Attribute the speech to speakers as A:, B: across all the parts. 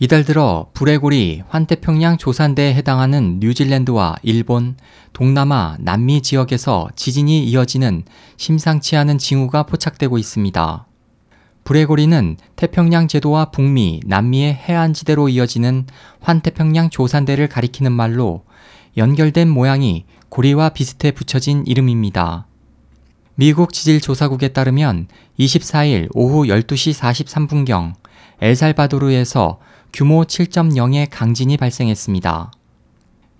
A: 이달 들어 불의 고리 환태평양 조산대에 해당하는 뉴질랜드와 일본, 동남아, 남미 지역에서 지진이 이어지는 심상치 않은 징후가 포착되고 있습니다. 불의 고리는 태평양 제도와 북미, 남미의 해안지대로 이어지는 환태평양 조산대를 가리키는 말로 연결된 모양이 고리와 비슷해 붙여진 이름입니다. 미국 지질조사국에 따르면 24일 오후 12시 43분경 엘살바도르에서 규모 7.0의 강진이 발생했습니다.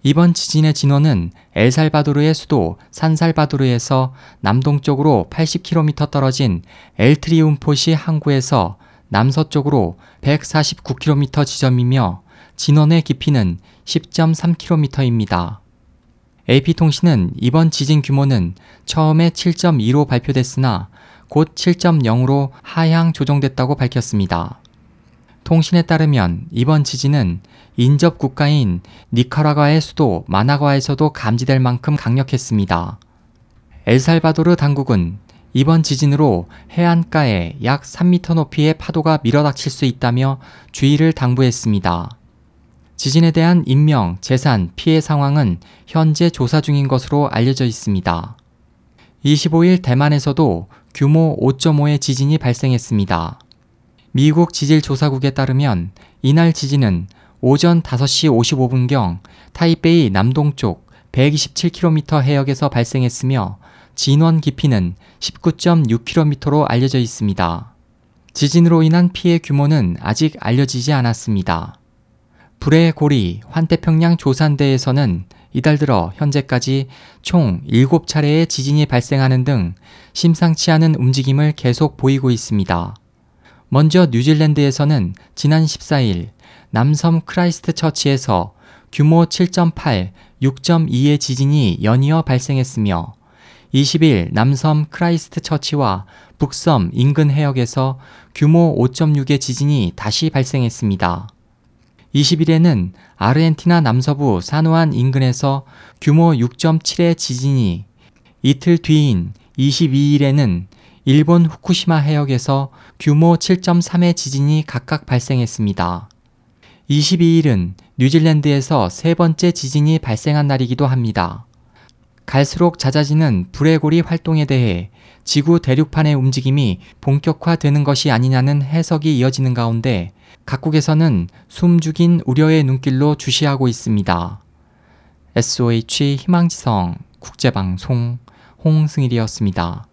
A: 이번 지진의 진원은 엘살바도르의 수도 산살바도르에서 남동쪽으로 80km 떨어진 엘트리움포시 항구에서 남서쪽으로 149km 지점이며 진원의 깊이는 10.3km입니다. AP통신은 이번 지진 규모는 처음에 7.2로 발표됐으나 곧 7.0으로 하향 조정됐다고 밝혔습니다. 통신에 따르면 이번 지진은 인접 국가인 니카라과의 수도 마나과에서도 감지될 만큼 강력했습니다. 엘살바도르 당국은 이번 지진으로 해안가에 약 3m 높이의 파도가 밀어닥칠 수 있다며 주의를 당부했습니다. 지진에 대한 인명, 재산, 피해 상황은 현재 조사 중인 것으로 알려져 있습니다. 25일 대만에서도 규모 5.5의 지진이 발생했습니다. 미국 지질조사국에 따르면 이날 지진은 오전 5시 55분경 타이베이 남동쪽 127km 해역에서 발생했으며 진원 깊이는 19.6km로 알려져 있습니다. 지진으로 인한 피해 규모는 아직 알려지지 않았습니다. 불의 고리 환태평양 조산대에서는 이달 들어 현재까지 총 7차례의 지진이 발생하는 등 심상치 않은 움직임을 계속 보이고 있습니다. 먼저 뉴질랜드에서는 지난 14일 남섬 크라이스트 처치에서 규모 7.8, 6.2의 지진이 연이어 발생했으며 20일 남섬 크라이스트 처치와 북섬 인근 해역에서 규모 5.6의 지진이 다시 발생했습니다. 20일에는 아르헨티나 남서부 사누안 인근에서 규모 6.7의 지진이 이틀 뒤인 22일에는 일본 후쿠시마 해역에서 규모 7.3의 지진이 각각 발생했습니다. 22일은 뉴질랜드에서 세 번째 지진이 발생한 날이기도 합니다. 갈수록 잦아지는 불의 고리 활동에 대해 지구 대륙판의 움직임이 본격화되는 것이 아니냐는 해석이 이어지는 가운데 각국에서는 숨죽인 우려의 눈길로 주시하고 있습니다. SOH 희망지성 국제방송 홍승일이었습니다.